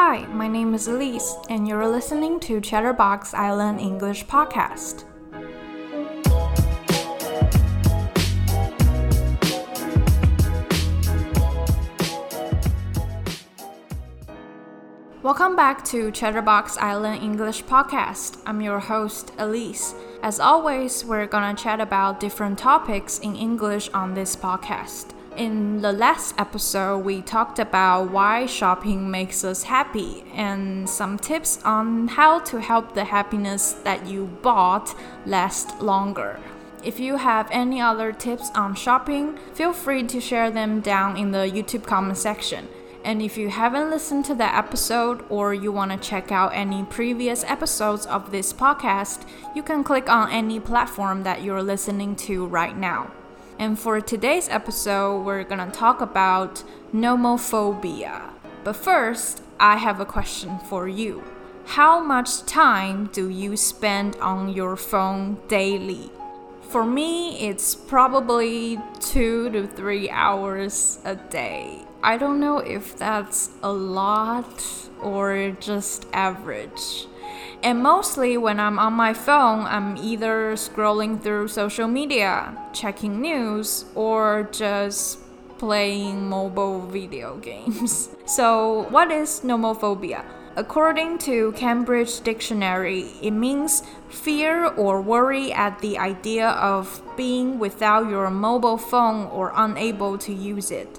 Hi, my name is Elise, and you're listening to Chatterbox Island English Podcast. Welcome back to Chatterbox Island English Podcast. I'm your host, Elise. As always, we're gonna chat about different topics in English on this podcast. In the last episode, we talked about why shopping makes us happy and some tips on how to help the happiness that you bought last longer. If you have any other tips on shopping, feel free to share them down in the YouTube comment section. And if you haven't listened to that episode or you want to check out any previous episodes of this podcast, you can click on any platform that you're listening to right now. And for today's episode, we're gonna talk about nomophobia. But first, I have a question for you. How much time do you spend on your phone daily? For me, it's probably two to three hours a day. I don't know if that's a lot or just average. And mostly when I'm on my phone, I'm either scrolling through social media, checking news, or just playing mobile video games. So, what is nomophobia? According to Cambridge Dictionary, it means fear or worry at the idea of being without your mobile phone or unable to use it.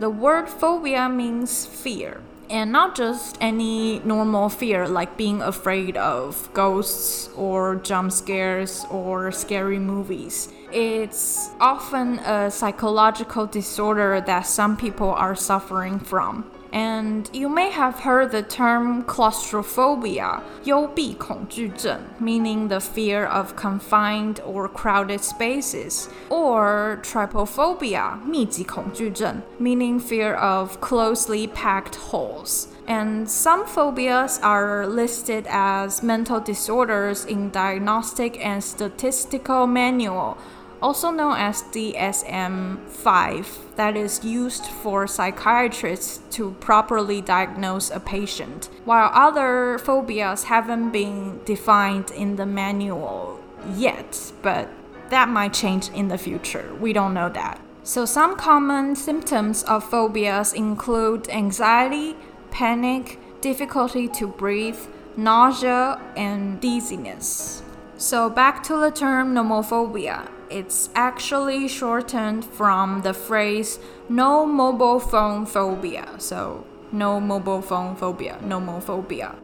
The word phobia means fear and not just any normal fear like being afraid of ghosts or jump scares or scary movies. It's often a psychological disorder that some people are suffering from. And you may have heard the term claustrophobia, 幽闭恐惧症, meaning the fear of confined or crowded spaces, or trypophobia, 密集恐惧症, meaning fear of closely packed halls. And some phobias are listed as mental disorders in Diagnostic and Statistical Manual also known as DSM 5, that is used for psychiatrists to properly diagnose a patient, while other phobias haven't been defined in the manual yet, but that might change in the future. We don't know that. So, some common symptoms of phobias include anxiety, panic, difficulty to breathe, nausea, and dizziness. So, back to the term nomophobia it's actually shortened from the phrase no mobile phone phobia. So, no mobile phone phobia, nomophobia.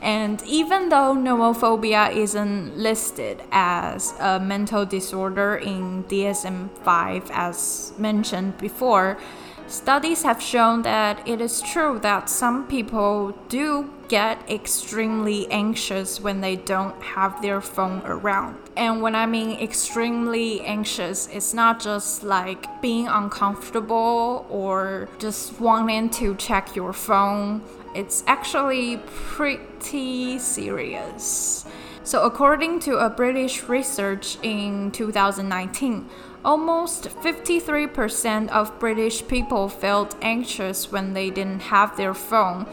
And even though nomophobia isn't listed as a mental disorder in DSM 5 as mentioned before, Studies have shown that it is true that some people do get extremely anxious when they don't have their phone around. And when I mean extremely anxious, it's not just like being uncomfortable or just wanting to check your phone. It's actually pretty serious. So, according to a British research in 2019, almost 53% of British people felt anxious when they didn't have their phone,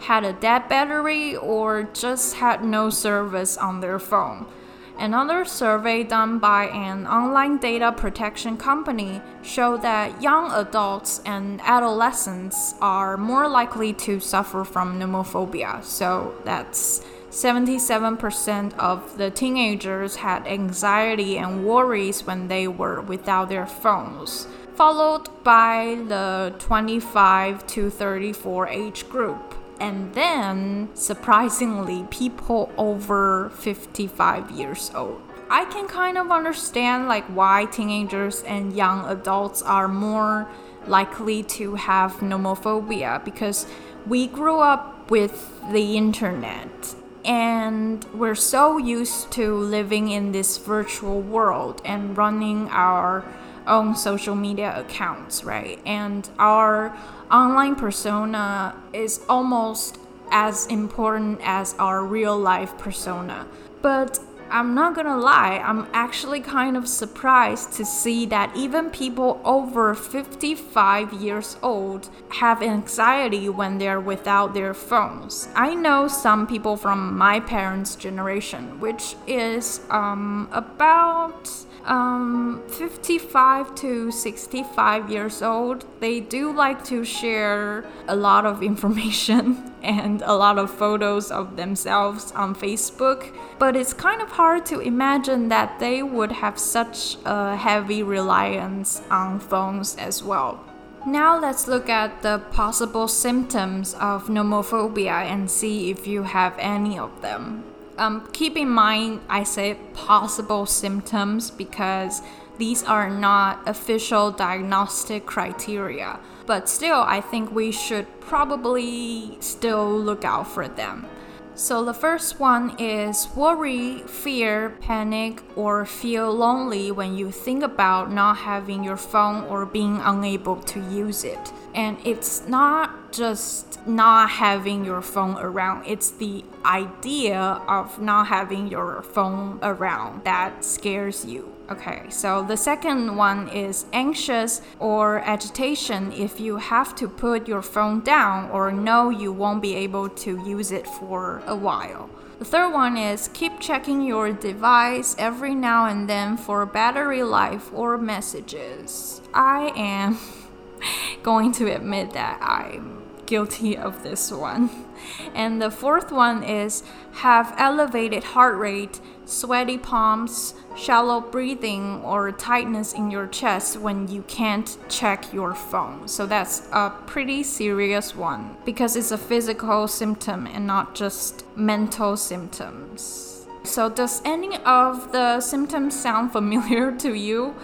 had a dead battery, or just had no service on their phone. Another survey done by an online data protection company showed that young adults and adolescents are more likely to suffer from nomophobia. So that's 77% of the teenagers had anxiety and worries when they were without their phones, followed by the 25 to 34 age group. And then, surprisingly, people over 55 years old. I can kind of understand like why teenagers and young adults are more likely to have nomophobia because we grew up with the internet and we're so used to living in this virtual world and running our own social media accounts, right? And our online persona is almost as important as our real life persona. But I'm not gonna lie, I'm actually kind of surprised to see that even people over 55 years old have anxiety when they're without their phones. I know some people from my parents' generation, which is um, about um, 55 to 65 years old, they do like to share a lot of information and a lot of photos of themselves on Facebook. But it's kind of hard to imagine that they would have such a heavy reliance on phones as well. Now let's look at the possible symptoms of nomophobia and see if you have any of them. Um, keep in mind, I say possible symptoms because these are not official diagnostic criteria. But still, I think we should probably still look out for them. So the first one is worry, fear, panic, or feel lonely when you think about not having your phone or being unable to use it. And it's not just not having your phone around, it's the idea of not having your phone around that scares you. Okay, so the second one is anxious or agitation if you have to put your phone down or know you won't be able to use it for a while. The third one is keep checking your device every now and then for battery life or messages. I am going to admit that I'm guilty of this one. And the fourth one is have elevated heart rate, sweaty palms, shallow breathing, or tightness in your chest when you can't check your phone. So that's a pretty serious one because it's a physical symptom and not just mental symptoms. So, does any of the symptoms sound familiar to you?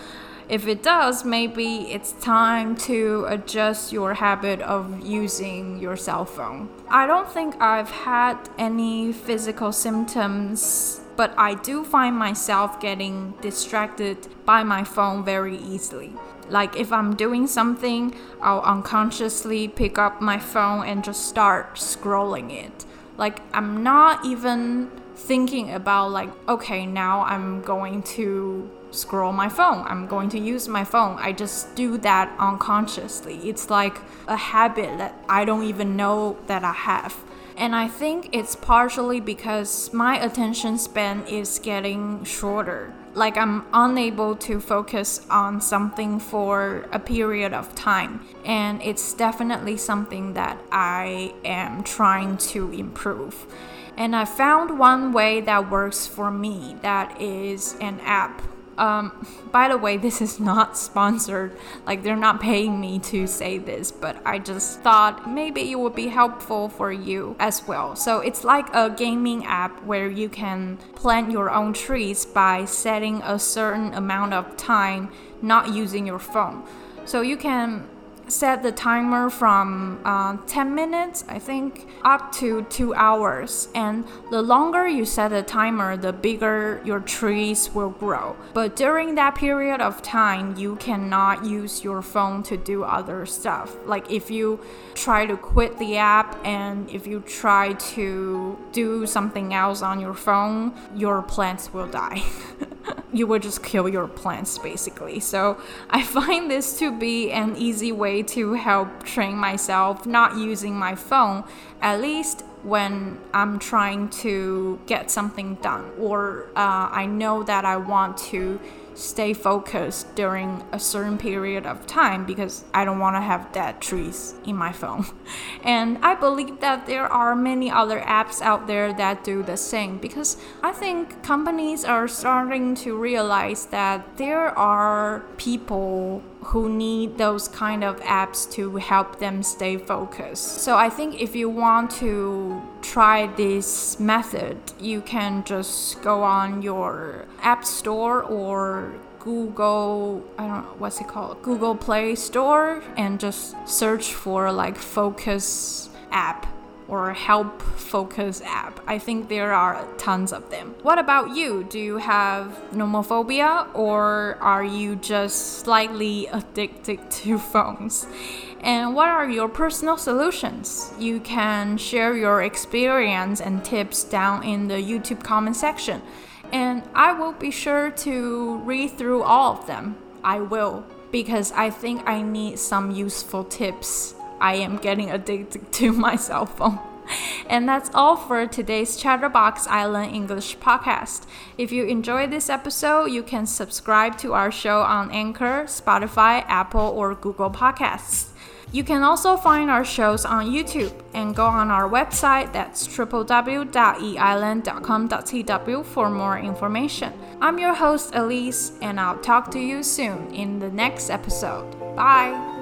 If it does, maybe it's time to adjust your habit of using your cell phone. I don't think I've had any physical symptoms, but I do find myself getting distracted by my phone very easily. Like if I'm doing something, I'll unconsciously pick up my phone and just start scrolling it. Like I'm not even thinking about like okay, now I'm going to scroll my phone. I'm going to use my phone. I just do that unconsciously. It's like a habit that I don't even know that I have. And I think it's partially because my attention span is getting shorter. Like I'm unable to focus on something for a period of time. And it's definitely something that I am trying to improve. And I found one way that works for me that is an app um, by the way, this is not sponsored. Like, they're not paying me to say this, but I just thought maybe it would be helpful for you as well. So, it's like a gaming app where you can plant your own trees by setting a certain amount of time not using your phone. So, you can set the timer from uh, 10 minutes, I think, up to two hours. And the longer you set the timer, the bigger your trees will grow. But during that period of time, you cannot use your phone to do other stuff. Like if you try to quit the app and if you try to do something else on your phone, your plants will die. you would just kill your plants basically. So I find this to be an easy way to help train myself not using my phone, at least when I'm trying to get something done or uh, I know that I want to stay focused during a certain period of time because I don't want to have dead trees in my phone. And I believe that there are many other apps out there that do the same because I think companies are starting to realize that there are people who need those kind of apps to help them stay focused. So I think if you want to try this method, you can just go on your app store or Google, I don't know what's it called, Google Play Store and just search for like focus app or help focus app. I think there are tons of them. What about you? Do you have nomophobia or are you just slightly addicted to phones? And what are your personal solutions? You can share your experience and tips down in the YouTube comment section. And I will be sure to read through all of them. I will, because I think I need some useful tips. I am getting addicted to my cell phone. And that's all for today's Chatterbox Island English podcast. If you enjoyed this episode, you can subscribe to our show on Anchor, Spotify, Apple, or Google Podcasts. You can also find our shows on YouTube and go on our website that's www.eisland.com.tw for more information. I'm your host Elise and I'll talk to you soon in the next episode. Bye.